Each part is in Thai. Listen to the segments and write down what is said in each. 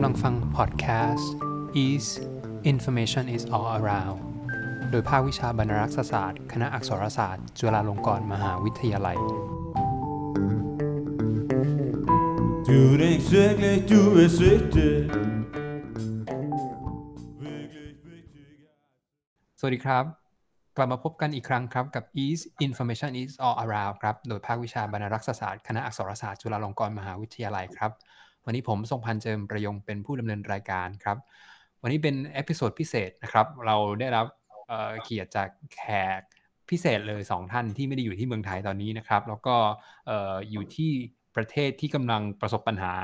ำลังฟังพอดแคสต์ is information is all around โดยภาควิชาบรรณรักษศาสตร์ คณะอักษรศาสตร์ จุฬาลงกรณ์มหาวิทยาลัย Du er ikke virkelig, du er svigtet. สวัสดีครับ กลับมาพบกันอีกครั้งครับกับ East Information is all around ครับ โดยภาควิชาบรรณรักษศาสตร์ คณะอักษรศาสตร์ จุฬาลงกรณ์มหาวิทยาลัยครับ วันนี้ผมทรงพันเจิมประยงเป็นผู้ดำเนินรายการครับ วันนี้เป็น episode พิเศษนะครับ เราได้รับเอ่อเกียรติจากแขกพิเศษเลย 2 ท่านที่ไม่ได้อยู่ที่เมืองไทยตอนนี้นะครับ แล้วก็เอ่ออยู่ที่ประเทศที่กำลังประสบปัญหา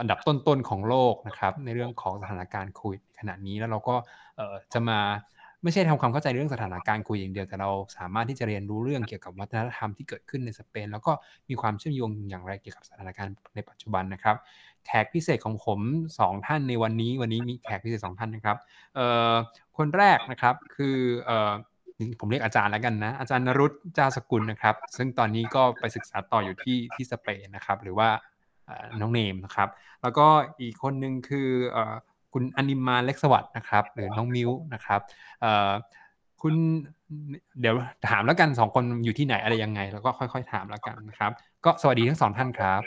อันดับต้นๆของโลกนะครับ ในเรื่องของสถานการณ์โควิดขณะนี้แล้วเราก็จะมา ไม่ใช่ทำความเข้าใจเรื่องสถานการณ์โควิดอย่างเดียวแต่เราสามารถที่จะเรียนรู้เรื่องเกี่ยวกับวัฒนธรรมที่เกิดขึ้นในสเปน แล้วก็มีความเชื่อมโยงอย่างไรเกี่ยวกับสถานการณ์ในปัจจุบันนะครับ แขกพิเศษของผมสองท่านในวันนี้ วันนี้มีแขกพิเศษสองท่านนะครับเอ่อคนแรกนะครับคือเอ่อผมเรียกอาจารย์แล้วกันนะ อาจารย์นรุตจาสกุลนะครับ ซึ่งตอนนี้ก็ไปศึกษาต่ออยู่ที่ที่สเปนนะครับ หรือว่าน้องเนมนะครับ แล้วก็อีกคนหนึ่งคืออ คุณอนิมมาเล็กสวัสด์นะครับ หรือน้องมิวนะครับเอ่อคุณเดี๋ยวถามแล้วกันสองคนอยู่ที่ไหนอะไรยังไง แล้วก็ค่อย ๆ ถามแล้วกันนะครับ ก็สวัสดีทั้งสองท่านครับ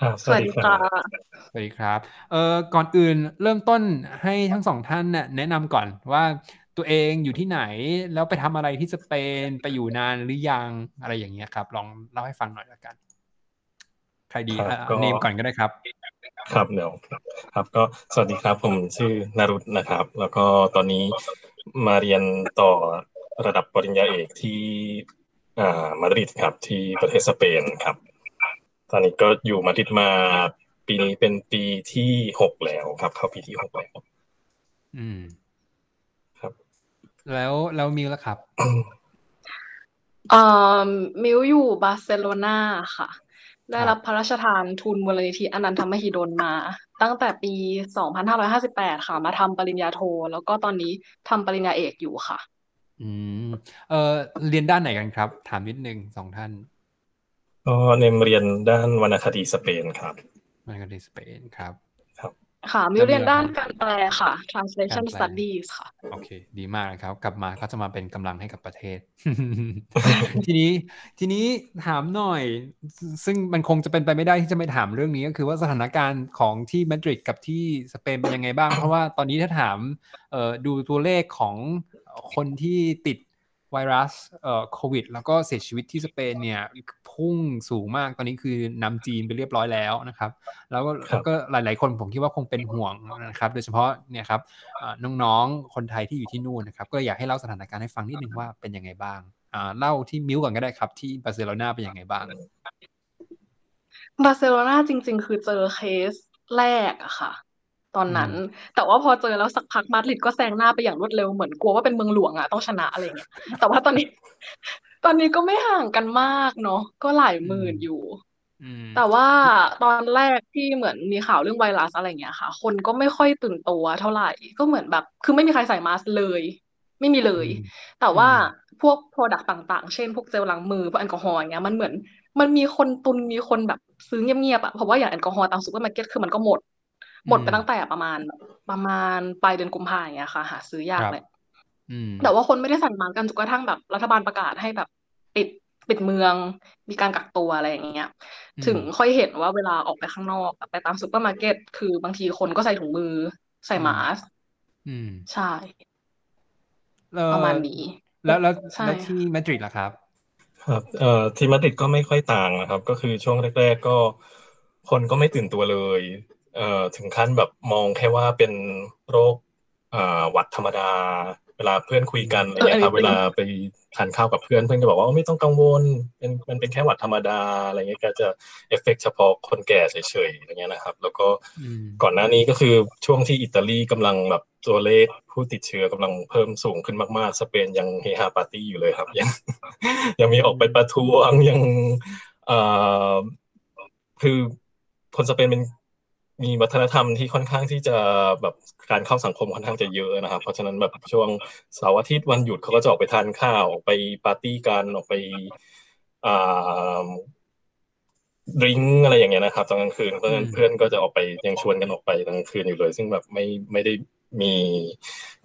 ครับสสวัวัสสดีดีครัค่ะบสวัสดีครับเอ่อก่อนอื่นเริ่มต้นให้ทั้งสองท่านเนี่ยแนะนำก่อนว่าตัวเองอยู่ที่ไหนแล้วไปทำอะไรที่สเปนไปอยู่นานหรือยังอะไรอย่างเงี้ยครับ ลองเล่าให้ฟังหน่อยละกัน ใครดีครับอะก็เนมก่อนก็ได้ครับ ครับเดี๋ยว ครับก็สวัสดีครับผมชื่อนารุตนะครับ แล้วก็ตอนนี้มาเรียนต่อระดับปริญญาเอกที่อ่ามาดริดครับที่ประเทศสเปนครับ ตอนนี้ก็อยู่มาดริดมาปีนี้เป็นปีที่หกแล้วครับ เข้าปีที่หกแล้วอืม ครับ แล้วแล้วมิวล่ะครับเอ่อมิวอยู่บาร์เซโลนาค่ะ ได้ครับรับพระราชทานทุนมูลนิธิอนันทมหิดลมา ตั้งแต่ปี 2558 ค่ะ มาทำปริญญาโท แล้วก็ตอนนี้ทำปริญญาเอกอยู่ค่ะ อืม เอ่อเรียนด้านไหนกันครับ ถามนิดนึงสองท่านก็เนมเรียนด้านวรรณคดีสเปนครับมาจากที่สเปนครับ ค่ะ มิวเรียนแล้วมิวล่ะด้านครับการแปลค่ะ translation การแปล studies ค่ะ โอเค ดีมากนะครับ กลับมาก็จะมาเป็นกำลังให้กับประเทศ ทีนี้ ทีนี้ถามหน่อย ซึ่งมันคงจะเป็นไปไม่ได้ที่จะไม่ถามเรื่องนี้ก็คือว่าสถานการณ์ของที่มาดริดกับที่สเปนเป็นยังไงบ้าง เพราะว่าตอนนี้ถ้าถามเอ่อดูตัวเลขของคนที่ติด ไวรัสเอ่อโควิด แล้วก็เสียชีวิตที่สเปนเนี่ยพุ่งสูงมากตอนนี้คือนำจีนไปเรียบร้อยแล้วนะครับ แล้วก็ครับแล้วก็หลาย ๆ คนผมคิดว่าคงเป็นห่วงนะครับ โดยเฉพาะเนี่ยครับเอ่อน้องๆคนไทยที่อยู่ที่นู่นนะครับ ก็อยากให้เล่าสถานการณ์ให้ฟังนิดนึงว่าเป็นยังไงบ้างอ่าเล่าที่มิวก่อนก็ได้ครับ ที่บาร์เซโลนาเป็นยังไงบ้างบาร์เซโลนาจริง ๆ คือเจอเคสแรกอะค่ะ ตอนนั้น แต่ว่าพอเจอแล้วสักพักมาดริดก็แซงหน้าไปอย่างรวดเร็วเหมือนกลัวว่าเป็นเมืองหลวงอะต้องชนะอะไรเงี้ยแต่ว่าตอนนี้ ตอนนี้ก็ไม่ห่างกันมากเนาะก็หลายหมื่นอืมอยู่อืมแต่ว่าตอนแรกที่เหมือนมีข่าวเรื่องไวรัสอะไรเงี้ยค่ะ คนก็ไม่ค่อยตื่นตัวเท่าไหร่ ก็เหมือนแบบ คือไม่มีใครใส่มาสก์เลย ไม่มีเลยอืมแต่ว่าอืมพวก product ต่างๆ เช่น พวกเจลล้างมือพวกแอลกอฮอล์อย่างเงี้ยมันเหมือน มันมีคนตุนมีคนแบบซื้อเงียบๆอะเพราะว่าอย่างแอลกอฮอล์ตามซูเปอร์มาร์เก็ตคือมันก็หมด หมดไปตั้งแต่ประมาณประมาณปลายเดือนกุมภาพันธ์อย่างเงี้ยค่ะ หาซื้อยากครับเลยอืมแต่ว่าคนไม่ได้ใส่มาสก์กันจนกระทั่งแบบรัฐบาลประกาศให้แบบปิดปิดเมือง มีการกักตัวอะไรอย่างเงี้ยอืมถึงค่อยเห็นว่าเวลาออกไปข้างนอกแบบไปตามซูเปอร์มาร์เก็ตคือบางทีคนก็ใส่ถุงมือ ใส่มาสก์อืมใช่เอ่อประมาณนี้ แล้วแล้วใช่แล้วที่มาดริดล่ะครับ ครับเอ่อที่มาดริดก็ไม่ค่อยต่างนะครับ ก็คือช่วงแรก ๆ ก็ คนก็ไม่ตื่นตัวเลย เอ่อถึงขั้นแบบมองแค่ว่าเป็นโรคอ่าหวัดธรรมดา เวลาเพื่อนคุยกันอะไรเงี้ยครับเออเวลาไปทานข้าวกับเพื่อนเพื่อนก็บอกว่าไม่ต้องกังวลเป็นมันเป็นแค่หวัดธรรมดาอะไรเงี้ยก็จะเอฟเฟกต์เฉพาะคนแก่เฉยๆอะไรเงี้ยนะครับ แล้วก็อืมก่อนหน้านี้ก็คือช่วงที่อิตาลีกำลังแบบตัวเลขผู้ติดเชื้อกำลังเพิ่มสูงขึ้นมากๆ สเปนยังเฮฮาปาร์ตี้อยู่เลยครับ ยังยังมีออกไปประท้วงยังเอ่อคือคนสเปนเป็น มีวัฒนธรรมที่ค่อนข้างที่จะแบบการเข้าสังคมค่อนข้างจะเยอะนะครับ เพราะฉะนั้นแบบช่วงเสาร์อาทิตย์วันหยุดเขาก็จะออกไปทานข้าวออกไปปาร์ตี้กันออกไปอ่าดริงก์อะไรอย่างเงี้ยนะครับตอนกลางคืนเพื่อนอืมเพื่อนก็จะออกไปยังชวนกันออกไปตอนกลางคืนอยู่เลย ซึ่งแบบไม่ไม่ได้มี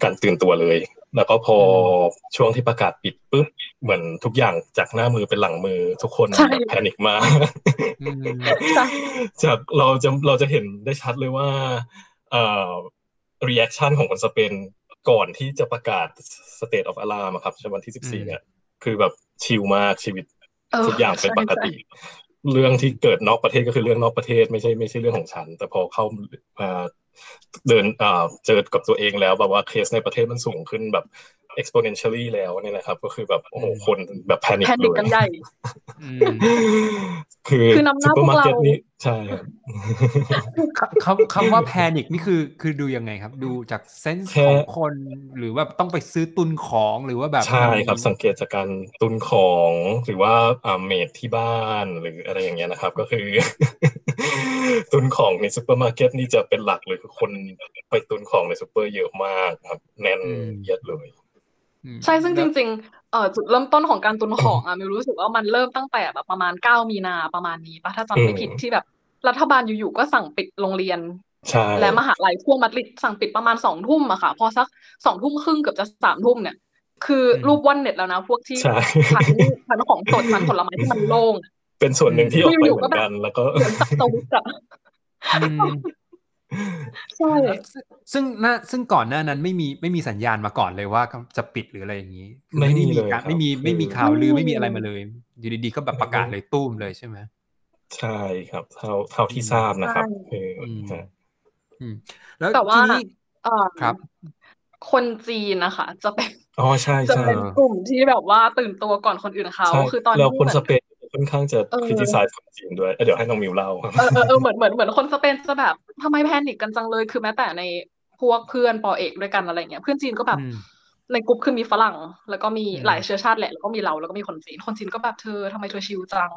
การตื่นตัวเลย แล้วก็พอช่วงที่ประกาศปิดปุ๊บ เหมือนทุกอย่างจากหน้ามือเป็นหลังมือทุกคนใช่แบบแพนิคมากอืมจากเราจะเราจะเห็นได้ชัดเลยว่าเอ่อ reaction ของคนสเปนก่อนที่จะประกาศ state of alarm อะครับในวันที่อืม14 เนี่ย คือแบบ chill มากชีวิตเออทุกอย่างเป็นใช่ปกติ เรื่องที่เกิดนอกประเทศก็คือเรื่องนอกประเทศไม่ใช่ไม่ใช่เรื่องของฉัน แต่พอเข้ามาเดินอ่าเจอกับตัวเองแล้วแบบว่าเคสในประเทศมันสูงขึ้นแบบ exponentially แล้วเนี่ยนะครับ ก็คือแบบโอ้โหคนแบบ panic panic กันใหญ่อืมคือคือนำหน้าซูเปอร์มาร์เก็ตพวกเรานี่นี่ใช่ครับคคำคำว่า panic นี่คือคือดูยังไงครับ ดูจาก sense แค่ของคนหรือว่าต้องไปซื้อตุนของหรือว่าแบบใช่มันครับสังเกตจากการตุนของหรือว่าอ่า mate ที่บ้านหรืออะไรอย่างเงี้ยนะครับ ก็คือ ตุนของในซูเปอร์มาร์เก็ตนี่จะเป็นหลักเลยคือคนไปตุนของในซูเปอร์เยอะมากครับ แน่นเอียดเลยอืม ใช่ซึ่งจแล้วริงๆเอ่อจุดเริ่มต้นของการตุนของอะมิวรู้สึกว่ามันเริ่มตั้งแต่แบบประมาณเก้ามีนาประมาณนี้ปะถ้าจำไม่ผิดอืมที่แบบ รัฐบาลอยู่ๆก็สั่งปิดโรงเรียนใช่และมหาลัยทั่วมาดริดสั่งปิดประมาณสองทุ่มอะค่ะ พอสักสองทุ่มครึ่งเกือบจะสามทุ่มเนี่ย คืออมรูปว่อนเน็ตแล้วนะ พวกที่ใช่ชั้นชั้นของสดชั้นผลไม้ที่มันโล่งอะเป็นส่วนหนึ่งที่ออกไปอยู่เหๆมือนก็แบบกัน แล้วก็เหมือนสับสวิตช์อะอืม ใช่ซึ่งซึ่งน่าซึ่งก่อนหน้านั้นไม่มีไม่มีสัญญาณมาก่อนเลยว่าจะปิดหรืออะไรอย่างนี้คือไม่ไม่ได้มีมีเลยการครับไม่มีคือไม่มีข่าวลือไม่มีอะไรมาเลย อยู่ดีๆก็แบบประกาศเลยตุ้มเลยใช่ไหมใช่ครับ เท่าเท่าที่ทราบนะครับคืออืมฮะอืมแล้วแต่ว่าทีนี้เอ่อครับ คนจีนนะคะ จะเป็นอ๋อใช่จะใช่เป็นกลุ่มที่แบบว่าตื่นตัวก่อนคนอื่นเขาใช่คือตอนแล้วที่คนเหมือสนเปน ค่อนข้างจะเออ criticize คนจีนด้วยเอ้ยเดี๋ยวให้น้องมิวเล่าครับเออเออเออเหมือนเหมือนเหมือนคนสเปนจะแบบทำไม panic กันจังเลยคือแม้แต่ในพวกเพื่อนปอเอกด้วยกันอะไรเงี้ยเพื่อนจีนก็แบบอืมในกลุ่มคือมีฝรั่ง แล้วก็มีอืมหลายเชื้อชาติแหละแล้วก็มีเราแล้วก็มีคนจีนคนจีนก็แบบเธอทำไมเธอ chill จัง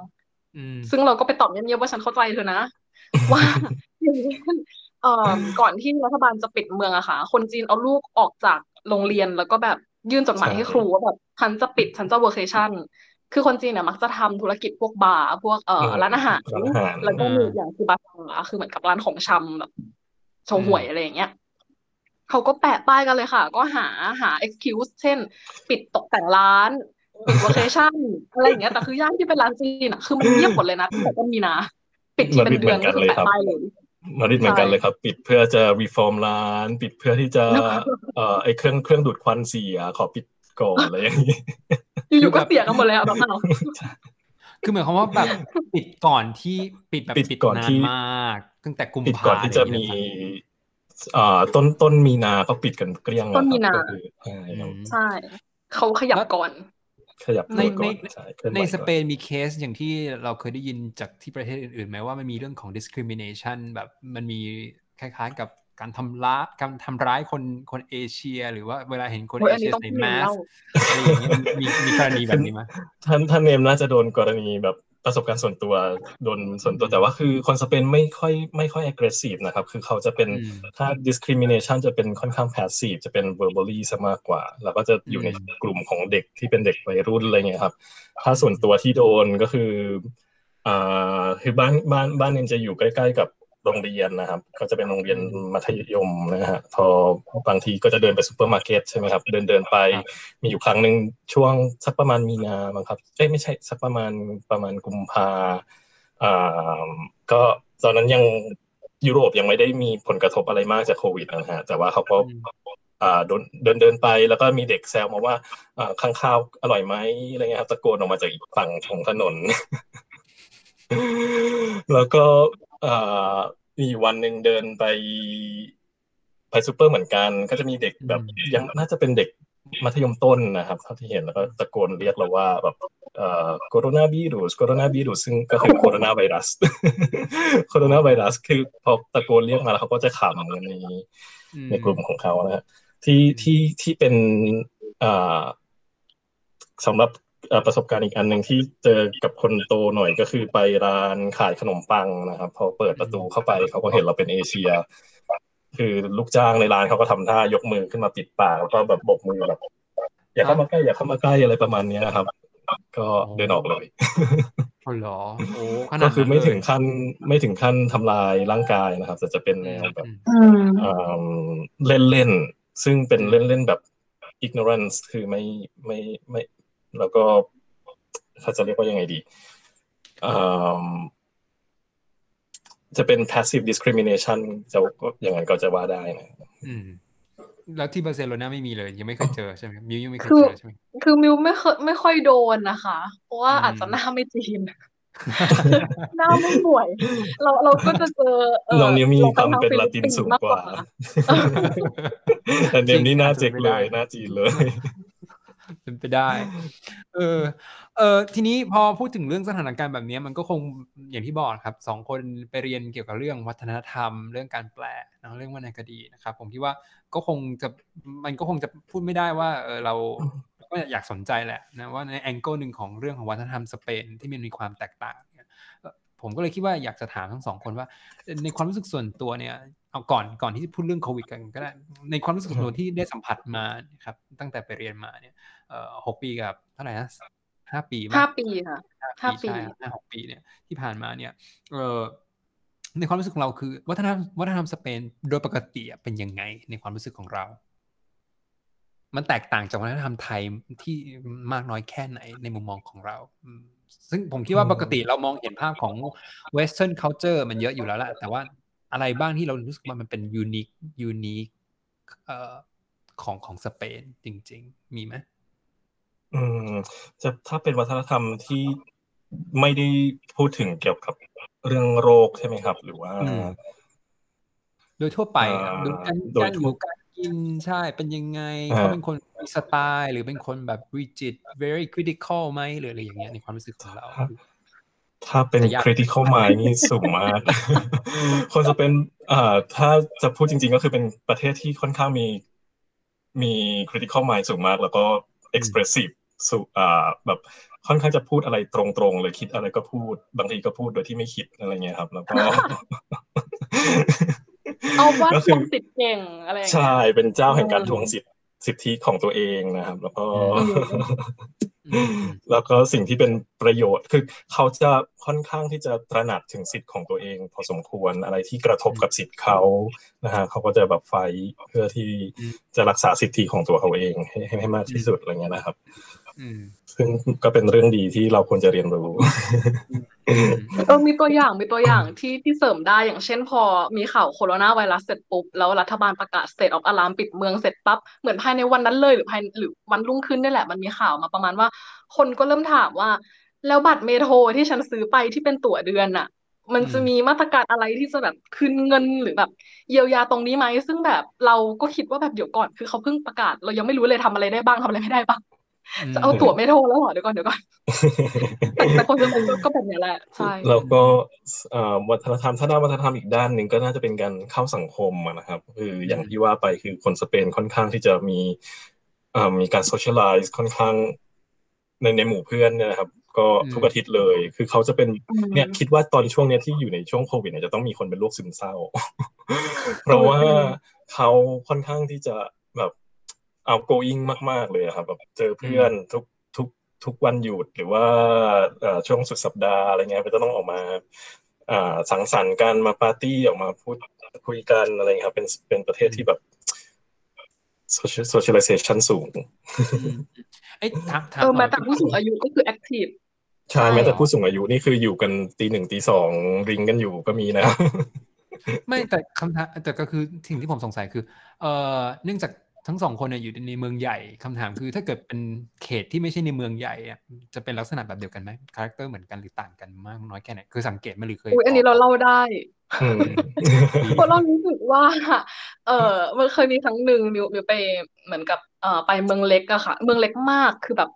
อืมซึ่งเราก็ไปตอบเงียบๆว่าฉันเข้าใจเธอนะ ว่าอย่างเช่นเอ่อก่อนที่รัฐบาลจะปิดเมืองอะค่ะ คนจีนเอาลูกออกจากโรงเรียนแล้วก็แบบยื่นจดหมายใช่ให้ครูว่าแบบฉันจะปิดฉันจะ vacation คือคนจีนเนี่ยมักจะทำธุรกิจพวกบาร์พวกเอ่อร้านอาหารร้านอาหารแล้วก็มีอ่าอย่างคือ bazar คือเหมือนกับร้านของชำแบบโชว์หวยอะไรอย่างเงี้ยเขาก็แปะป้ายกันเลยค่ะ ก็หาหา excuse เช่น ปิดตกแต่งร้านปิด vacation อะไรอย่างเงี้ยแต่คือย่านที่เป็นร้านจีนอะคือมันเงียบหมดเลยนะตั้งแต่ต้นมีนาปิดทีเป็นเดือนก็คือแปะป้ายเลยมาดริดเหมือนกันใช่เลยครับ ปิดเพื่อจะรีฟอร์มร้าน ปิดเพื่อที่จะเอ่อไอเครื่องเครื่องดูดควันเสีย ขอปิด ก่อนอะไรอย่างนี้อยู่ๆก็เสียกันหมดเลยอะแบบนั้นคือหมายความว่าแบบปิดก่อนที่ปิดแบบปิดปิดก่อนนาที่นมากตั้งแต่กุมปิดภาก่อนที่จะมีอะไรอย่างเงี้ยนะครับเอ่อต้นต้นมีนาก็ปิดกันเกลี้ยงแล้วต้นมีนาครับก็คือใช่ครับอืมใช่เขาขยับก่อน ขยับในตัวก่อนในใช่เคลื่อนไหในวสก่อนเปนมีเคสอย่างที่เราเคยได้ยินจากที่ประเทศอื่นๆไหมว่ามันมีเรื่องของ discrimination แบบมันมีคล้ายๆกับ การทำร้ายการทำร้ายคนคนเอเชีย หรือว่าเวลาเห็นคนโอ้ยเออันนี้เชียต้องใส่พี่เมแมย์สเล่าอะไรอย่างเงี้ยมันมีมีกรณีแบบนี้ไหมท่านท่านเนมน่าจะโดนกรณีแบบประสบการณ์ส่วนตัวโดนส่วนตัวอืมแต่ว่าคือคนสเปนไม่ค่อยไม่ค่อย aggressive นะครับ คือเขาจะเป็นอืมถ้า discrimination จะเป็นค่อนข้าง passive จะเป็น verbally ซะมากกว่า แล้วก็จะอยู่ในอืมกลุ่มของเด็กที่เป็นเด็กวัยรุ่นอะไรเงี้ยครับ ถ้าส่วนตัวที่โดนก็คืออ่าคือบ้านบ้านบ้านเนมจะอยู่ใกล้ ๆ กับ โรงเรียนนะครับ ก็จะเป็นโรงเรียนมัธยมนะฮะพอบางทีก็จะเดินไปซูเปอร์มาร์เก็ตใช่ไหมครับ เดินเดินไปมีอยู่ครั้งหนึ่งช่วงสักประมาณมีนาบ้างครับเอ้ไม่ใช่สักประมาณประมาณกุมภาอ่าก็ตอนนั้นยังยุโรปยังไม่ได้มีผลกระทบอะไรมากจากโควิดนะฮะแต่ว่าเขาก็อืมอ่าเดินเดินไปแล้วก็มีเด็กแซวมาว่าอ่าค้างคาวอร่อยไหมอะไรเงี้ยครับตะโกนออกมาจากอีกฝั่งของถนน แล้วก็อ่ามีอยู่วันหนึ่งเดินไปไปซูเปอร์เหมือนกัน ก็จะมีเด็กแบบอืมยังน่าจะเป็นเด็กมัธยมต้นนะครับเท่าที่เห็นแล้วก็ตะโกนเรียกเราว่าแบบเอ่อ coronavirus coronavirus ซึ่งก็คือโคโรนาไวรัสโคโรนาไวรัสคือพอตะโกนเรียกมาแล้วเขาก็จะขำกันในอืมในกลุ่มของเขานะฮะที่ที่ที่เป็นอ่าสำหรับเอ่อ ประสบการณ์อีกอันหนึ่งที่เจอกับคนโตหน่อยก็คือไปร้านขายขนมปังนะครับ พอเปิดประตูเข้าไปเขาก็เห็นเราเป็นเอเชีย คือลูกจ้างในร้านเขาก็ทำท่ายกมือขึ้นมาปิดปากแล้วก็แบบโบกมือแบบอย่าเข้ามาใกล้อย่าเข้ามาใกล้อะไรประมาณเนี้ยครับ ก็เดินออกเลยอ๋อเหรอโอ้ขนาก็ดคือนั้นไม่เลยถึงขั้นไม่ถึงขั้นทำลายร่างกายนะครับ แต่จะเป็นแนวแบบอืมอืมเล่นเล่นๆซึ่งเป็นอืมเล่นเล่นๆแบบ ignorance คือไม่ไม่ไม่ แล้วก็เขาจะเรียกว่ายังไงดีอืมจะเป็น passive discrimination จะก็อย่างนั้นก็จะว่าได้นะอืมแล้วที่บาร์เซโลนาไม่มีเลย ยังไม่เคยเจอใช่ไหมมิวยังไม่เคยคือเจอใช่ไหมคือมิวไม่เคยไม่ค่อยโดนนะคะ เพราะว่าอืมอาจจะหน้าไม่จีนหน้าไม่หมวย เราเราก็จะเจอเออน้องนิ้วมีเราความทางเป็นฟิลาลิปตินปินส์สูงมากกกว่าว่าแต่เนมนี่หน้าจริเจ๊งกอาจจะเลไม่ยได้หน้าจีนเลย เป็นไปได้ เออ เออทีนี้พอพูดถึงเรื่องสถานการณ์แบบนี้มันก็คงอย่างที่บอกครับสองคนไปเรียนเกี่ยวกับเรื่องวัฒนธรรม เรื่องการแปลนะเรื่องวรรณคดีนะครับ ผมคิดว่าก็คงจะมันก็คงจะพูดไม่ได้ว่าเออเราก็อยากสนใจแหละนะว่าในแองเกิลหนึ่งของเรื่องของวัฒนธรรมสเปนที่มันมีความแตกต่างเนี่ยผมก็เลยคิดว่าอยากจะถามทั้งสองคนว่า ในความรู้สึกส่วนตัวเนี่ยเอาก่อนก่อนที่จะพูดเรื่องโควิดกันก็ได้ในความรู้สึกส่วนตัวที่ได้สัมผัสมาครับตั้งแต่ไปเรียนมาเนี่ย เอ่อหกปีกับเท่าไหร่นะห้าปีมั้ยห้าปีค่ะห้าห้าปีปีใช่ห้าหกปีเนี่ยที่ผ่านมาเนี่ยเออในความรู้สึกของเราคือ วัฒนธรรมวัฒนธรรมสเปนโดยปกติอะเป็นยังไงในความรู้สึกของเรา มันแตกต่างจากวัฒนธรรมไทยที่มากน้อยแค่ไหนในมุมมองของเราอืมซึ่งผมคิดว่าอืมปกติเรามองเห็นภาพของ western culture มันเยอะอยู่แล้วแหละแต่ว่าอะไรบ้างที่เรารู้สึกว่ามันเป็นยูนิคยูนิคเอ่อของของสเปนจริง ๆ มีไหม อืม จะถ้าเป็นวัฒนธรรมที่ไม่ได้พูดถึงเกี่ยวกับเรื่องโรคใช่ไหมครับ หรือว่า อืม โดยทั่วไปอะอ่าดูการโดยการอทั่วยู่การกินใช่เป็นยังไงอ่าเขาเป็นคนมีสไตล์ หรือเป็นคนแบบ rigid very critical ไหมหรืออะไรอย่างเงี้ยในความรู้สึกของเราถ้าเป็น จะยาก critical mind นี่สูงมาก คนจะเป็นอ่าถ้าจะพูดจริง ๆ ก็คือเป็นประเทศที่ค่อนข้างมี มี critical mind สูงมาก แล้วก็ expressive สูอ่าแบบค่อนข้างจะพูดอะไรตรงๆเลยคิดอะไรก็พูด บางทีก็พูดโดยที่ไม่คิดอะไรเงี้ยครับ แล้วก็เอาว่าก็ทคือวงสิทธิ์เก่งอะไรอย่างเงี้ยใช่เป็นเจ้าแห่งการอืมทวงสิทธิสิทธิของตัวเองนะครับ แล้วก็อืมอืมแล้วก็สิ่งที่เป็นประโยชน์คือเขาจะค่อนข้างที่จะตระหนักถึงสิทธิ์ของตัวเอง พอสมควรอะไรที่กระทบกับสิทธิ์เขานะฮะเขาก็จะแบบไฟท์เพื่อที่อืมจะรักษาสิทธิของตัวเขาเองให้ให้ให้มากที่สุดอะไรเงี้ยนะครับอืม ซึ่งก็เป็นเรื่องดีที่เราควรจะเรียนรู้เออมีตัวอย่างมีตัวอย่างที่ที่เสริมได้อย่างเช่นพอมีข่าวโคโรนาไวรัสเสร็จปุ๊บ แล้วรัฐบาลประกาศ state of alarm ปิดเมืองเสร็จปั๊บ เหมือนภายในวันนั้นเลยหรือภายหรือวันรุ่งขึ้นนี่แหละมันมีข่าวมาประมาณว่า คนก็เริ่มถามว่า แล้วบัตรเมโทรที่ฉันซื้อไปที่เป็นตั๋วเดือนน่ะมันจะมีมาตรการอะไรที่จะแบบคืนเงินหรือแบบ เยียวยาตรงนี้ไหมซึ่งแบบเราก็คิดว่าแบบเดี๋ยวก่อน คือเขาเพิ่งประกาศ เรายังไม่รู้เลยทำอะไรได้บ้างทำอะไรไม่ได้บ้าง จะเอาตั๋วเมโทรแล้วเหรอเดี๋ยวก่อนเดี๋ยวก่อนแต่แต่คนจะเป็นก็แบบเนี้ยแหละใช่แล้วก็เอ่อวัฒนธรรมถ้าด้านวัฒนธรรมอีกด้านหนึ่งก็น่าจะเป็นการเข้าสังคมอะนะครับ คืออย่างที่ว่าไปคือคนสเปนค่อนข้างที่จะมีเอ่อมีการ socialize ค่อนข้างในในหมู่เพื่อนเนี่ยนะครับ ก็อืมทุกอาทิตย์เลย คือเขาจะเป็นอืมเนี่ยคิดว่าตอนช่วงเนี้ยที่อยู่ในช่วงโควิดเนี่ยจะต้องมีคนเป็นโรคซึมเศร้า เพราะว่าเขาค่อนข้างที่จะแบบ outgoing มากๆเลยอะครับแบบเจอเพื่อนทุกทุกทุกวันหยุดหรือว่าเอ่อช่วงสุดสัปดาห์อะไรเงี้ยก็จะต้องออกมาอ่าสังสรรค์กันมาปาร์ตี้ออกมาพูดคุยกันอะไรเงี้ยครับ เป็นเป็นประเทศที่แบบ social socialization สูงอืมเอ้ยถามถามเออหน่แม้แต่ผู้สูงอายุก็คือ activeใช่ใช่แม้แต่ผู้สูงอายุนี่คืออยู่กันตีหนึ่งตีสอง drink กันอยู่ก็มีนะไม่แต่คำถามแต่ก็คือสิ่งที่ผมสงสัยคือ เอ่อเนื่องจาก ทั้งสองคนเนี่ยอยู่ในเมืองใหญ่คำถามคือ ถ้าเกิดเป็นเขตที่ไม่ใช่ในเมืองใหญ่อะจะเป็นลักษณะแบบเดียวกันไหม character เหมือนกันหรือต่างกันมากน้อยแค่ไหนคือสังเกตไหมหรือเคยอุ้ยอันนี้เราเล่าได้อืมเพราะเรารู้สึกว่า เออมันเคยมีครั้งหนึ่งมิวมิวไปเหมือนกับเอ่อไปเมืองเล็กอะค่ะ เมืองเล็กมากคือแบบ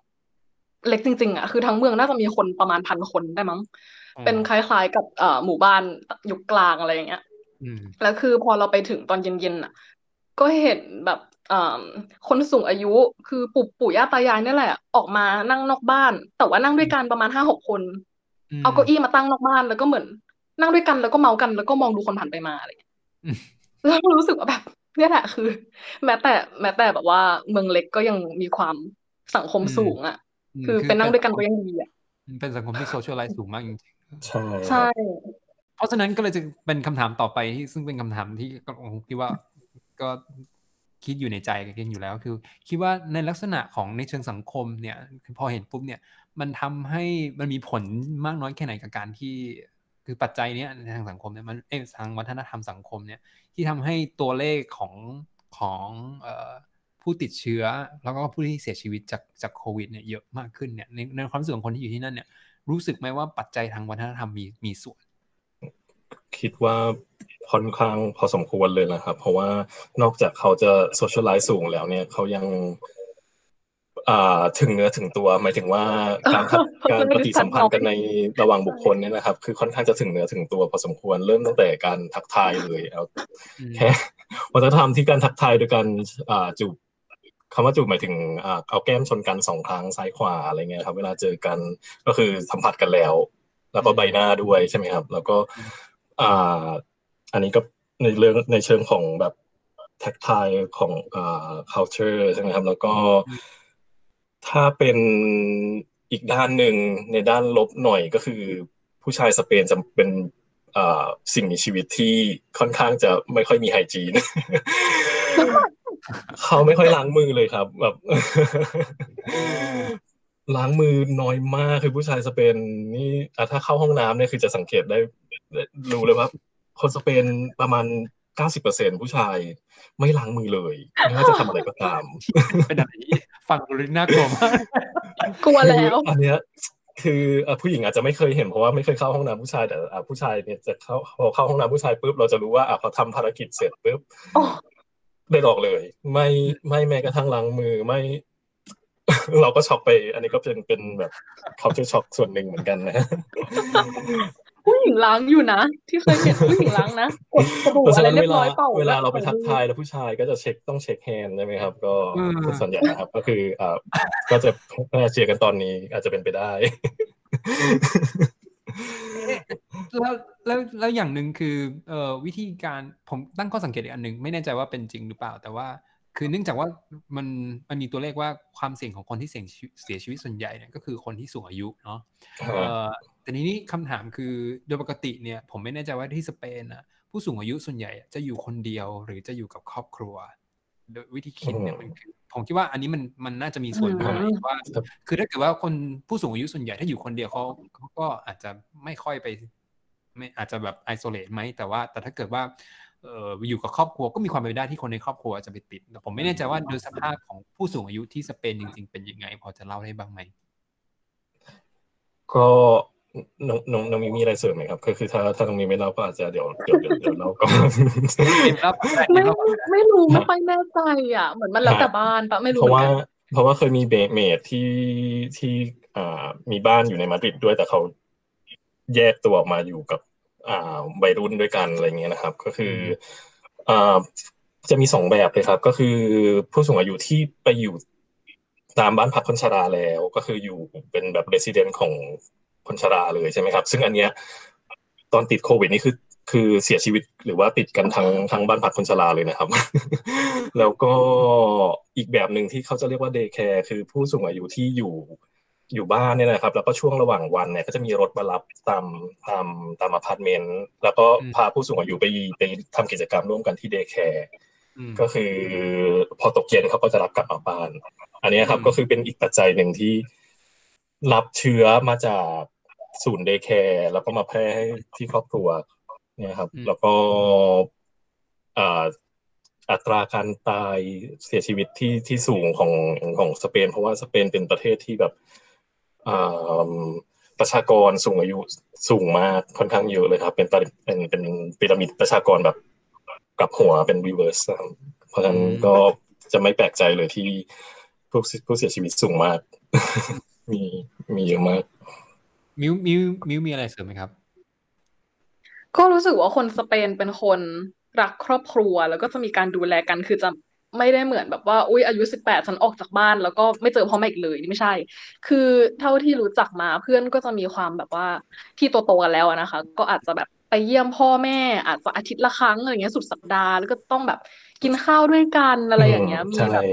เล็กจริงๆอะคือทั้งเมืองน่าจะมีคนประมาณพันคนได้มั้งอืมเป็นคล้ายๆกับเอ่อหมู่บ้านยุคกลางอะไรอย่างเงี้ยอืมแล้วคือพอเราไปถึงตอนเย็นๆน่ะก็เห็นแบบอ่า คนสูงอายุคือปู่ปู่ย่าตายายนี่แหละ ออกมานั่งนอกบ้าน แต่ว่านั่งด้วยกันประมาณห้าหกคนอืมเอาเก้าอี้มาตั้งนอกบ้านแล้วก็เหมือน นั่งด้วยกันแล้วก็เมากันแล้วก็มองดูคนผ่านไปมาอะไรอย่างเงี้ยอืมแล้วรู้สึกว่าแบบเนี่ยแหละคือ แม้แต่ แม้แต่แบบว่าเมืองเล็กก็ยังมีความสังคมสูงอะมคือเป็นนั่งด้วยกันก็ยังดีอะมันเป็นสังคมที่โซเชียลไลซ์สูงมากจริงใช่คใช่รับๆเพราะฉะนั้นก็เลยจะเป็นคำถามต่อไปที่ซึ่งเป็นคำถามที่ก็ผมคิดว่า ก็ คิดอยู่ในใจกันอยู่แล้ว คือ คิดว่าในลักษณะของในเชิงสังคมเนี่ยพอเห็นปุ๊บเนี่ยมันทำให้มันมีผลมากน้อยแค่ไหนกับการที่คือปัจจัยเนี้ยในทางสังคมเนี่ยมันเอ้ยทางวัฒนธรรมสังคมเนี่ยที่ทำให้ตัวเลขของของออผู้ติดเชื้อ แล้วก็ผู้ที่เสียชีวิตจากจากโควิดเนี่ยเยอะมากขึ้นเนี่ยในในความรู้สึกของคนที่อยู่ที่นั่นเนี่ยรู้สึกไหมว่าปัจจัยทางวัฒนธรรมมีมีส่วน คิดว่า ค่อนข้างพอสมควรเลยนะครับ เพราะว่านอกจากเขาจะโซเชียลไลซ์สูงแล้วเนี่ยเขายังอ่าถึงเนื้อถึงตัวหมายถึงว่าการทักเพราะการว่าปฏิสัมพันธ์กันในระหว่างบุคคลเนี่ยนะครับ คือค่อนข้างจะถึงเนื้อถึงตัวพอสมควรเริ่มตั้งแต่การทักทายเลยเอาอืมแค่วัฒนธรรมที่การทักทายโดยการอ่าจูบคำว่าจูบหมายถึงอ่าเอาแก้มชนกันสองครั้งซ้ายขวาอะไรเงี้ยครับ เวลาเจอกันก็คือสัมผัสกันแล้ว แล้วก็ใบหน้าด้วยใช่ไหมครับ แล้วก็ อันนี้ก็ในเรื่องในเชิงของแบบแท็กทายของอ่า culture ใช่ไหมครับ แล้วก็ถ้าเป็นอีกด้านหนึ่งในด้านลบหน่อยก็คือ ผู้ชายสเปนจะเป็นอ่าสิ่งมีชีวิตที่ค่อนข้างจะไม่ค่อยมีไฮจีน เขาไม่ค่อยล้างมือเลยครับแบบ ล้างมือน้อยมากคือผู้ชายสเปนนี่อะถ้าเข้าห้องน้ำเนี่ยคือจะสังเกตได้รู้เลยว่า คนสเปนประมาณเก้าสิบเปอร์เซ็นผู้ชาย ไม่ล้างมือเลยไม่ว่าจะทำอะไรก็ตามเป็นอะไรที่ฟังดูน่ากลัวมากกลัวแล้วคืออันเนี้ยคืออะผู้หญิงอาจจะไม่เคยเห็นเพราะว่าไม่เคยเข้าห้องน้ำผู้ชายแต่อะผู้ชายเนี่ยจะเข้าพอเข้าห้องน้ำผู้ชายปุ๊บเราจะรู้ว่าอะพอทำภารกิจเสร็จปุ๊บอ๋อได้ออกเลย ไม่ไม่แม้กระทั่งล้างมือไม่ เราก็ช็อกไป อันนี้ก็เป็นเป็นแบบ culture shock ส่วนหนึ่งเหมือนกันนะ ผู้หญิงล้างอยู่นะ ที่เคยเห็นผู้หญิงล้างนะกดสบู่เพราะอะฉะไรนั้นเรีเวยบลาร้อยเปล่าเวลาเราไปทักแล้วทายแล้วผู้ชายก็จะเช็คต้องเช็คแฮนด์ใช่ไหมครับ ก็อืมส่วนใหญ่นะครับ ก็คืออ่าก็จะน่าเชียร์กันตอนนี้อาจจะเป็นไปได้แล้วแล้วแล้วอย่างหนึ่งคือเอ่อวิธีการผมตั้งข้อสังเกตอีกอันหนึ่งไม่แน่ใจว่าเป็นจริงหรือเปล่า แต่ว่า คือเนื่องจากว่ามันมันมีตัวเลขว่าความเสี่ยงของคนที่เสี่ยงชีวิตเสียชีวิตส่วนใหญ่เนี่ยก็คือคนที่สูงอายุเนาะครับเอ่อแต่ทีนี้คำถามคือโดยปกติเนี่ยผมไม่แน่ใจว่าที่สเปนอะผู้สูงอายุส่วนใหญ่จะอยู่คนเดียวหรือจะอยู่กับครอบครัวโดยวิธีคิดเนี่ยมันคือผมคิดว่าอันนี้มันมันน่าจะมีส่วนด้วยอืมว่าครับคือถ้าเกิดว่าคนผู้สูงอายุส่วนใหญ่ถ้าอยู่คนเดียวเขาเขาก็อาจจะไม่ค่อยไป ไม่อาจจะแบบไอโซเลตไหมแต่ว่า แต่ถ้าเกิดว่า เอ่ออยู่กับครอบครัวก็มีความเป็นไปได้ที่คนในครอบครัวจะไปติดแต่ผมไม่แน่ใจว่าโดยสภาพของผู้สูงอายุที่สเปนจริง ๆ เป็นยังไง พอจะเล่าได้บ้างไหมก็น้องน้องน้องมีมีอะไรเสริมไหมครับคือคือถ้าถ้าน้องมีไม่เล่าก็อาจจะเดี๋ยวเดี๋ยวเดี๋ยวเดี๋ยวเล่าก่อนเดี๋ยวเล่าก่อนได้ไม่เดี๋ยวเล่าก่อนได้ไม่รู้ไม่ค่อยแน่ใจอะ เหมือนมันแล้วแต่บ้านปะไม่รู้เพราะเหมือว่านกันเพราะว่าเคยมีเบเมดที่ที่อ่ามีบ้านอยู่ในมาดริดด้วยแต่เขาแยกตัวออกมาอยู่กับอ่า วัยรุ่นด้วยกันอะไรเงี้ยนะครับ ก็คืออ่าจะมีสองแบบเลยครับ ก็คือผู้สูงอายุที่ไปอยู่ตามบ้านพักคนชราแล้ว ก็คืออยู่เป็นแบบเรสซิเดนต์ของคนชราเลยใช่ไหมครับ ซึ่งอันเนี้ยตอนติดโควิดนี่คือคือเสียชีวิตหรือว่าติดกันทั้งทั้งบ้านพักคนชราเลยนะครับ แล้วก็อีกแบบหนึ่งที่เขาจะเรียกว่า day care คือผู้สูงอายุที่อยู่ อยู่บ้านเนี่ยนะครับ แล้วก็ช่วงระหว่างวันเนี่ยก็จะมีรถมารับตามตามตามอพาร์ตเมนต์แล้วก็อืมพาผู้สูงอายุไปไปทำกิจกรรมร่วมกันที่ day care อืมก็คือพอตกเย็นเขาก็จะรับกลับมาบ้าน อันนี้ครับอืมก็คือเป็นอีกปัจจัยหนึ่งที่รับเชื้อมาจากศูนย์ day care แล้วก็มาแพร่ให้ที่ครอบครัวเนี่ยครับ แล้วก็อ่าอัตราการตายเสียชีวิตที่ที่สูงของของสเปน เพราะว่าสเปนเป็นประเทศที่แบบอ่า ประชากรสูงอายุสูงมากค่อนข้างเยอะเลยครับเป็นเป็นเป็นเป็นพีระมิดประชากรแบบกลับหัวเป็น reverse เพราะฉะนั้นก็จะไม่แปลกใจเลยที่ผู้ผู้เสียชีวิตสูงมาก มีมีเยอะมาก มิวมิวมิวมีอะไรเสริมไหมครับ ก็รู้สึกว่าคนสเปนเป็นคนรักครอบครัว แล้วก็จะมีการดูแลกันคือจะ ไม่ได้เหมือนแบบว่าอุ้ยอายุสิบแปดฉันออกจากบ้าน แล้วก็ไม่เจอพ่อแม่อีกเลยนี่ไม่ใช่ คือเท่าที่รู้จักมาเพื่อนก็จะมีความแบบว่าที่โตๆกันแล้วอะนะคะ ก็อาจจะแบบไปเยี่ยมพ่อแม่ อาจจะอาทิตย์ละครั้งอะไรเงี้ยสุดสัปดาห์ แล้วก็ต้องแบบกินข้าวด้วยกันอะไรอย่างเงี้ยมีใช่แบบ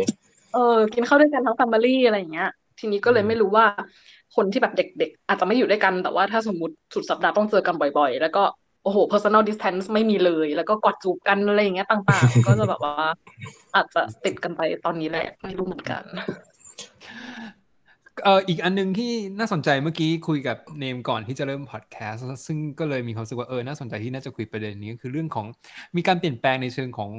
เออกินข้าวด้วยกันทั้ง family อะไรอย่างเงี้ย ทีนี้ก็เลยไม่รู้ว่าคนที่แบบเด็ก ๆ อาจจะไม่อยู่ด้วยกันแต่ว่าถ้าสมมติสุดสัปดาห์ต้องเจอกันบ่อย ๆ แล้วก็ โอ้โห personal distance ไม่มีเลย แล้วก็กอดจูบกันอะไรอย่างเงี้ยต่างๆ ก็จะแบบว่า อาจจะติดกันไปตอนนี้แหละ ไม่รู้เหมือนกันเอ่ออีกอันหนึ่งที่น่าสนใจเมื่อกี้คุยกับเนมก่อนที่จะเริ่มพอดแคสต์ซึ่งก็เลยมีความรู้สึกว่าเออน่าสนใจที่น่าจะคุยประเด็นนี้ก็คือเรื่องของมีการเปลี่ยนแปลงในเชิงของ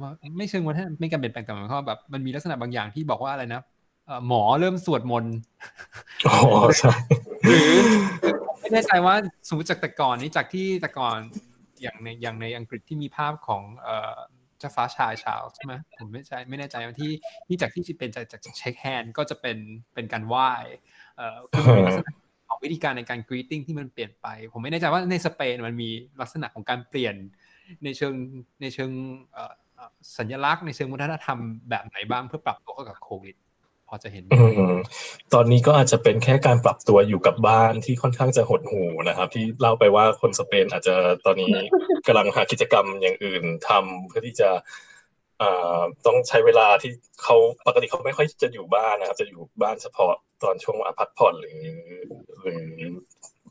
ว่าไม่เชิงว่าไม่การเปลี่ยนแปลงแต่หมายความว่าแบบมันมีลักษณะบางอย่างที่บอกว่าอะไรนะเอ่อหมอเริ่มสวดมนต์อ๋อใช่หรือ ไม่แน่ใจว่าสมมติจากแต่ก่อนนี้จากที่แต่ก่อนอย่างในอย่างในอังกฤษที่มีภาพของเอ่อเจ้าฟ้าชายชาวใช่ไหมผมไม่ใช่ไม่แน่ใจว่าที่ที่จากที่เป็นจากจากเช็คแฮนด์ก็จะเป็นเป็นการไหว้เอ่อคือมันมีลักษณะของวิธีการในการ greeting ที่มันเปลี่ยนไป ผมไม่แน่ใจว่าในสเปนมันมีลักษณะของการเปลี่ยนในเชิงในเชิงเอ่อเอ่อสัญลักษณ์ในเชิงวัฒนธรรมแบบไหนบ้างเพื่อปรับตัวเข้ากับโควิดพ อจะเห็นไหมอืมตอนนี้ก็อาจจะเป็นแค่การปรับตัวอยู่กับบ้านที่ค่อนข้างจะหดหูนะครับ ที่เล่าไปว่าคนสเปนอาจจะตอนนี้กำลังหากิจกรรมอย่างอื่นทำเพื่อที่จะอ่าต้องใช้เวลาที่เขาปกติเขาไม่ค่อยจะอยู่บ้านนะครับ จะอยู่บ้านเฉพาะตอนช่วงพักผ่อนหรือหรือ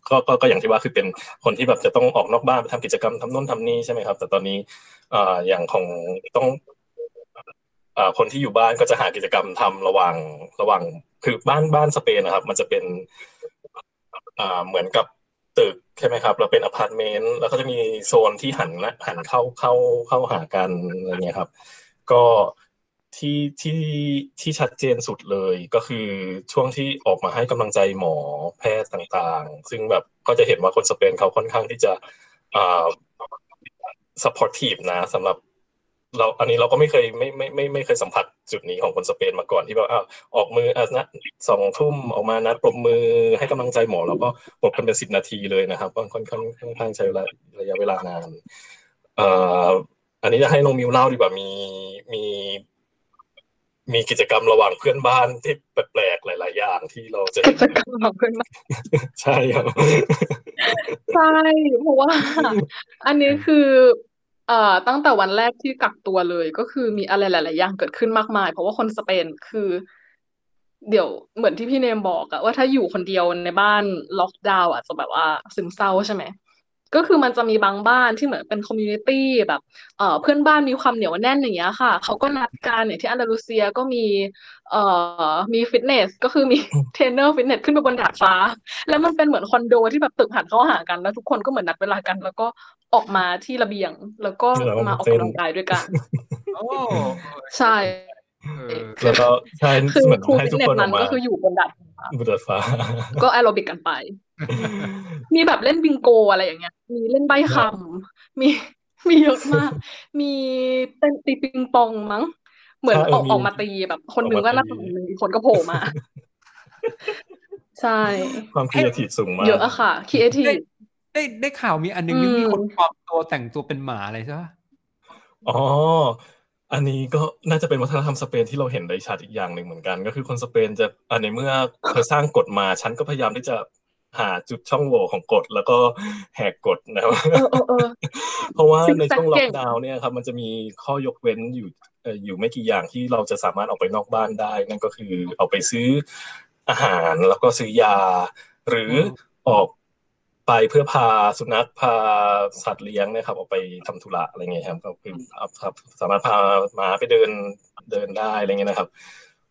ก็ก็ก็อย่างที่ว่าคือเป็นคนที่แบบจะต้องออกนอกบ้านไปทำกิจกรรมทำโน่นทำนี่ใช่ไหมครับ แต่ตอนนี้อ่าอย่างของต้องอ่า คนที่อยู่บ้านก็จะหากิจกรรมทำระหว่างระหว่างคือบ้านบ้านสเปนนะครับ มันจะเป็นเหมือนกับตึกใช่ไหมครับแล้วเป็นอพาร์ตเมนต์แล้วก็จะมีโซนที่หันนะหันเข้าเข้าเข้าหากันอะไรเงี้ยครับ ก็ที่ที่ที่ชัดเจนสุดเลยก็คือช่วงที่ออกมาให้กำลังใจหมอแพทย์ต่างๆ ซึ่งแบบก็จะเห็นว่าคนสเปนเขาค่อนข้างที่จะอ่า supportive นะสำหรับ เราอันนี้เราก็ไม่เคยไม่ไม่ไม่ไม่เคยสัมผัสจุดนี้ของคนสเปนมาก่อนที่แบบอ้าวออกมืออะนะสองทุ่มออกมานัดปรบมือให้กำลังใจหมอแล้วก็ปรบกันเป็นสิบนาทีเลยนะครับก็ค่อนข้างค่อนข้างใช้เวลาระยะเวลานานเอ่ออันนี้จะให้น้องมิวเล่าดีกว่ามีมีมีกิจกรรมระหว่างเพื่อนบ้านที่แปลกๆหลาย ๆ อย่างที่เราจะกิเห็นจกรรมของเพื่อนบ้านใช่ครับใช่เพราะว่า อันนี้คือ เอ่อตั้งแต่วันแรกที่กักตัวเลย ก็คือมีอะไรหลาย ๆ อย่างเกิดขึ้นมากมาย เพราะว่าคนสเปนคือ เดี๋ยวเหมือนที่พี่เนมบอกอะว่าถ้าอยู่คนเดียวในบ้านล็อกดาวน์อะจะแบบว่าซึมเศร้าใช่ไหม ก็คือมันจะมีบางบ้านที่เหมือนเป็น community แบบเอ่อเพื่อนบ้านมีความเหนียวแน่นอย่างเงี้ยค่ะ เขาก็นัดกันอย่างที่อันดาลูเซียก็มีเอ่อมีฟิตเนสก็คือมีเทรนเนอร์ฟิตเนสขึ้นไปบนดาดฟ้า แล้วมันเป็นเหมือนคอนโดที่แบบตึกหันเข้าหากันแล้วทุกคนก็เหมือนนัดเวลากัน แล้วก็ออกมาที่ระเบียง แล้วก็แล้วก็มามาออกเต้นกำลังกายด้วยกันโอ้ใช่เออ แล้วก็ใช่คือเหมือนครูให้ฟิตทุกเนสคนอนั้อกนมาก็คืออยู่บนดาดฟ้าบนดาดฟ้า ก็แอโรบิกกันไป มีแบบเล่นบิงโกอะไรอย่างเงี้ย มีเล่นใบ้คำมีมีเยอะมาก มีเต้นตีปิงปองมั้ง เหมือนใช่ออกมีออกมาตีแบบ คนหนึ่งออกมาก็หน้าตีต่างหนึ่งอีกคนก็โผล่มา ใช่ ความครีเอทีฟสูงมาก เยอะอะค่ะครีเอทีได้ฟได้ได้ข่าวมีอันหนึงอืที่มมีคนปลอมตัวแต่งตัวเป็นหมาอะไรใช่ปะอ๋อ อันนี้ก็น่าจะเป็นวัฒนธรรมสเปนที่เราเห็นได้ชัดอีกอย่างหนึ่งเหมือนกัน ก็คือคนสเปนจะอ่าในเมื่อเธอสร้างกฎมาฉันก็พยายามที่จะหาจุดช่องโหว่ของกฎแล้วก็แหกกฎนะครับเพราะว่าในช่วงล็อกดาวน์เนี่ยครับมันจะมีข้อยกเว้นอยู่อยู่ไม่กี่อย่างที่เราจะสามารถออกไปนอกบ้านได้ นั่นก็คือเอาไปซื้ออาหารแล้วก็ซื้อยา หรือออก ไปเพื่อพาสุนัขพาสัตว์เลี้ยงเนะครับออกไปทำธุระอะไรเงี้ยครับก็คือเอาครับสามารถพาหมาไปเดินเดินได้อะไรเงี้ยนะครับ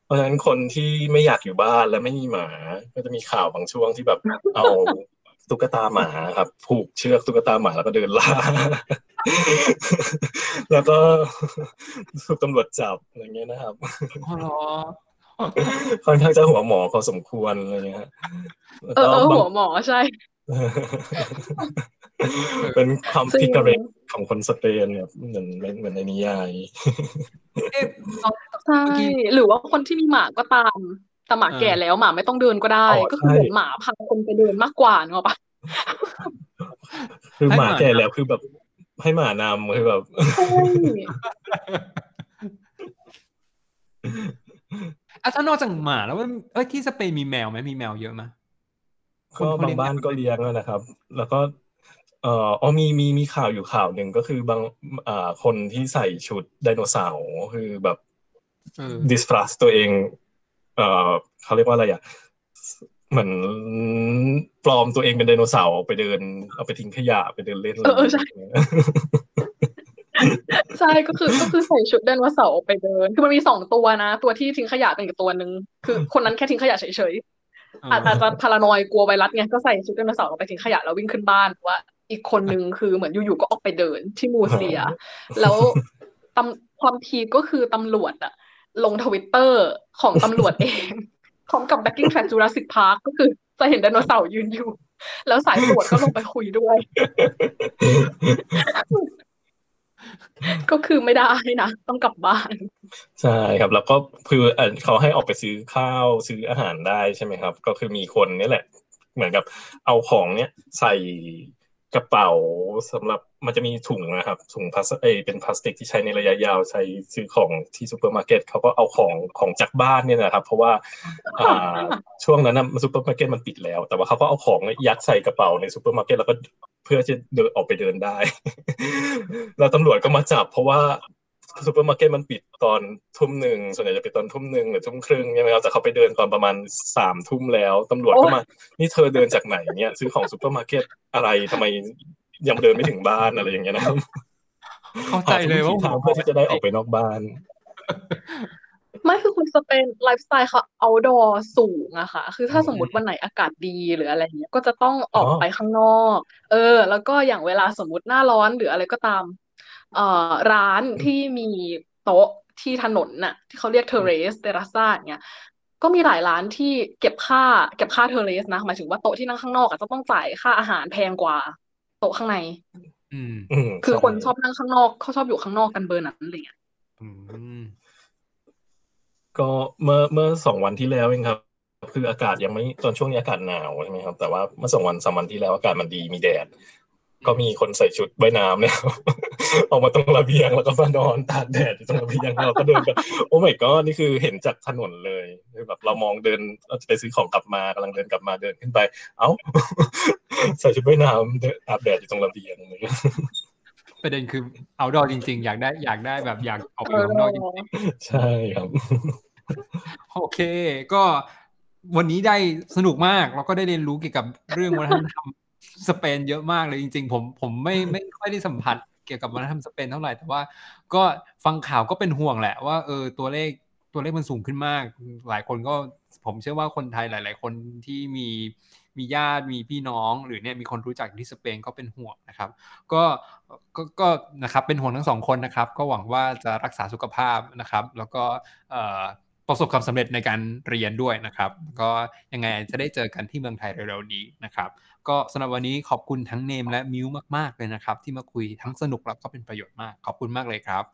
เพราะฉะนั้นคนที่ไม่อยากอยู่บ้านและไม่มีหมา ก็จะมีข่าวบางช่วงที่แบบเอาตุ๊กตาหมาครับ ผูกเชือกตุ๊กตาหมาแล้วก็เดินล่า แล้วก็ถูกตำรวจจับอะไรเงี้ยนะครับอ๋อเหรอค่อนข้างจะหัวหมอพอสมควรอะไรเงี้ยฮะแล้วเออก็เออบางหัวหมอใช่ เป็นความซึ่งพิกเรกของคนสเปนแบบเหมือนเหมือนในนิยายเอ๊ะตอนใช่เมื่อกี้หรือว่าคนที่มีหมาก็ตามแต่หมาเออแก่แล้วหมาไม่ต้องเดินก็ได้อ๋อก็คือใช่เหมือนหมาพาคนไปเดินมากกว่าเนกอะปะคือให้หหมามาแก่นำแล้วคือแบบให้หมานำคือแบบใช่อะถ้านอกจากหมาแล้วมันเอ้ยที่สเปนมีแมวไหมมีแมวเยอะไหมคน ก็เขาบางเลี้ยงบ้านแมวก็เลี้ยงอะนะครับ แล้วก็ เอ่ออ๋อมีมีมีข่าวอยู่ข่าวหนึ่งก็คือบางอ่าคนที่ใส่ชุดไดโนเสาร์คือแบบเออดิสฟรัสตัวเอง เอ่อเขาเรียกว่าอะไรอะเหมือนปลอมตัวเองเป็นไดโนเสาร์ไปเดิน เอาไปทิ้งขยะไปเดินเล่นเออเออใช่ใช่ก็คือก็คือใส่ชุดไดโนเสาร์ออกไปเดิน คือมันมีสองตัวนะ ตัวที่ทิ้งขยะเป็นอีกตัวหนึ่งคือคนนั้นแค่ทิ้งขยะเฉยๆ อาจจะจะ paranoid กลัวไวรัสไงก็ใส่ชุดไดโนเสาร์ออกไปทิ้งขยะแล้ววิ่งขึ้นบ้านว่า อีกคนนึงคือเหมือนอยู่ๆก็ออกไปเดินที่มูร์เซีย แล้วตำความ peak ก็คือตำรวจอะลงทวิตเตอร์ของตำรวจเองพร้อมกับ backing track Jurassic Park ก็คือจะเห็นไดโนเสาร์ยืนอยู่ แล้วสายตรวจก็ลงไปคุยด้วย ก็คือไม่ได้นะต้องกลับบ้าน ใช่ครับแล้วก็คือเขาให้ออกไปซื้อข้าวซื้ออาหารได้ใช่ไหมครับ ก็คือมีคนนี่แหละ เหมือนกับเอาของเนี้ยใส่ กระเป๋าสำหรับมันจะมีถุงนะครับ ถุงพลาสเอยเป็นพลาสติกที่ใช้ในระยะยาวใช้ซื้อของที่ซูเปอร์มาร์เก็ตเขาก็เอาของของจากบ้านเนี่ยนะครับ เพราะว่าอ่าช่วงนั้นนะซูเปอร์มาร์เก็ตมันปิดแล้ว แต่ว่าเขาก็เอาของยัดใส่กระเป๋าในซูเปอร์มาร์เก็ตแล้วก็เพื่อจะเดินออกไปเดินได้ แล้วตำรวจก็มาจับ เพราะว่า ซูเปอร์มาร์เก็ตมันปิดตอนทุ่มหนึ่งส่วนใหญ่จะปิดตอนทุ่มหนึ่งหรือทุ่มครึ่งใช่ไหมครับแต่เขาไปเดินตอนประมาณสามทุ่มแล้วตำรวจก็มานี่เธอเดินจากไหนเนี่ยซื้อของซูเปอร์มาร์เก็ตอะไรทำไมยังเดินไม่ถึงบ้านอะไรอย่างเงี้ยนะครับเข้าใจเลยว่าหทุกวิถีทางเพื่อที่จะได้ออกไปนอกบ้าน ไม่คือคนสเปนไลฟ์สไตล์เขา outdoor สูงอะค่ะ คือถ้าสมมติวันไหนอากาศดีหรืออะไรเงี้ยก็จะต้องออกอ๋อไปข้างนอก เออ แล้วก็อย่างเวลาสมมติหน้าร้อนหรืออะไรก็ตาม เอ่อร้านที่มีโต๊ะที่ถนนน่ะ ที่เขาเรียกเทเรสเตราซ่าอย่างเงี้ยก็มีหลายร้านที่เก็บค่า เก็บค่าเทเรสนะหมายถึงว่าโต๊ะที่นั่งข้างนอกอะจะต้องจ่ายค่าอาหารแพงกว่า โต๊ะข้างในอืมอืมคือใช่คนชอบนั่งข้างนอกเขาชอบอยู่ข้างนอกกันเบอร์นั้นอะไรเงี้ยอืมก็เมื่อเมื่อสองวันที่แล้วเองครับ คืออากาศยังไม่ตอนช่วงนี้อากาศหนาวใช่ไหมครับ แต่ว่าเมื่อสองวันสามวันที่แล้วอากาศมันดีมีแดด ก็มีคนใส่ชุดว่ายน้ำเนี่ยออกมาตรงระเบียงแล้วก็มานอนตากแดดอยู่ตรงระเบียงเราก็เดินกันโอ้ my god นี่คือเห็นจากถนนเลยคือแบบเรามองเดินเราจะไปซื้อของกลับมากำลังเดินกลับมาเดินขึ้นไป เอ้า ใส่ชุดว่ายน้ำเดินอาบแดดอยู่ตรงระเบียงเลยประเด็นคือเอาดอจริง ๆ อยากได้อยากได้แบบอยากออกไปอยู่ข้างนอกจริงใช่ครับๆโอเค ก็วันนี้ได้สนุกมากแล้วก็ได้เรียนรู้เกี่ยวกับเรื่องวัฒนธรรม สเปนเยอะมากเลยจริง ๆ ผมผมไม่ไม่ค่อยได้สัมผัสเกี่ยวกับวัฒนธรรมสเปนเท่าไหร่แต่ว่า ก็ฟังข่าวก็เป็นห่วงแหละว่าเออตัวเลขตัวเลขมันสูงขึ้นมาก หลายคนก็ผมเชื่อว่าคนไทยหลาย ๆ คนที่มีมีญาติมีพี่น้อง หรือเนี่ยมีคนรู้จักที่สเปนก็เป็นห่วงนะครับ ก็ก็ก็นะครับเป็นห่วงทั้งสองคนนะครับ ก็หวังว่าจะรักษาสุขภาพนะครับ แล้วก็เอ่อประสบความสำเร็จในการเรียนด้วยนะครับ ก็ยังไงจะได้เจอกันที่เมืองไทยเร็วๆนี้นะครับก็สำหรับวันนี้ขอบคุณทั้งเนมและมิวมาก ๆ เลยนะครับ ที่มาคุยทั้งสนุกแล้วก็เป็นประโยชน์มาก ขอบคุณมากเลยครับ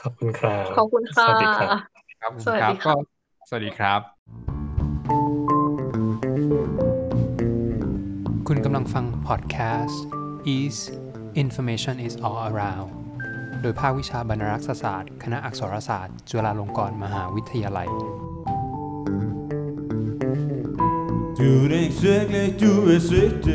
ขอบคุณครับขอบคุณค่ะสวัสดีครับครับผมสวัสครัดีบค่ะก็สวัสดีครับ คุณกำลังฟังพอดแคสต์ Ease Information is all around โดยภาควิชาบรรณารักษศาสตร์ คณะอักษรศาสตร์ จุฬาลงกรณ์มหาวิทยาลัย Du er ikke svært, du er sødt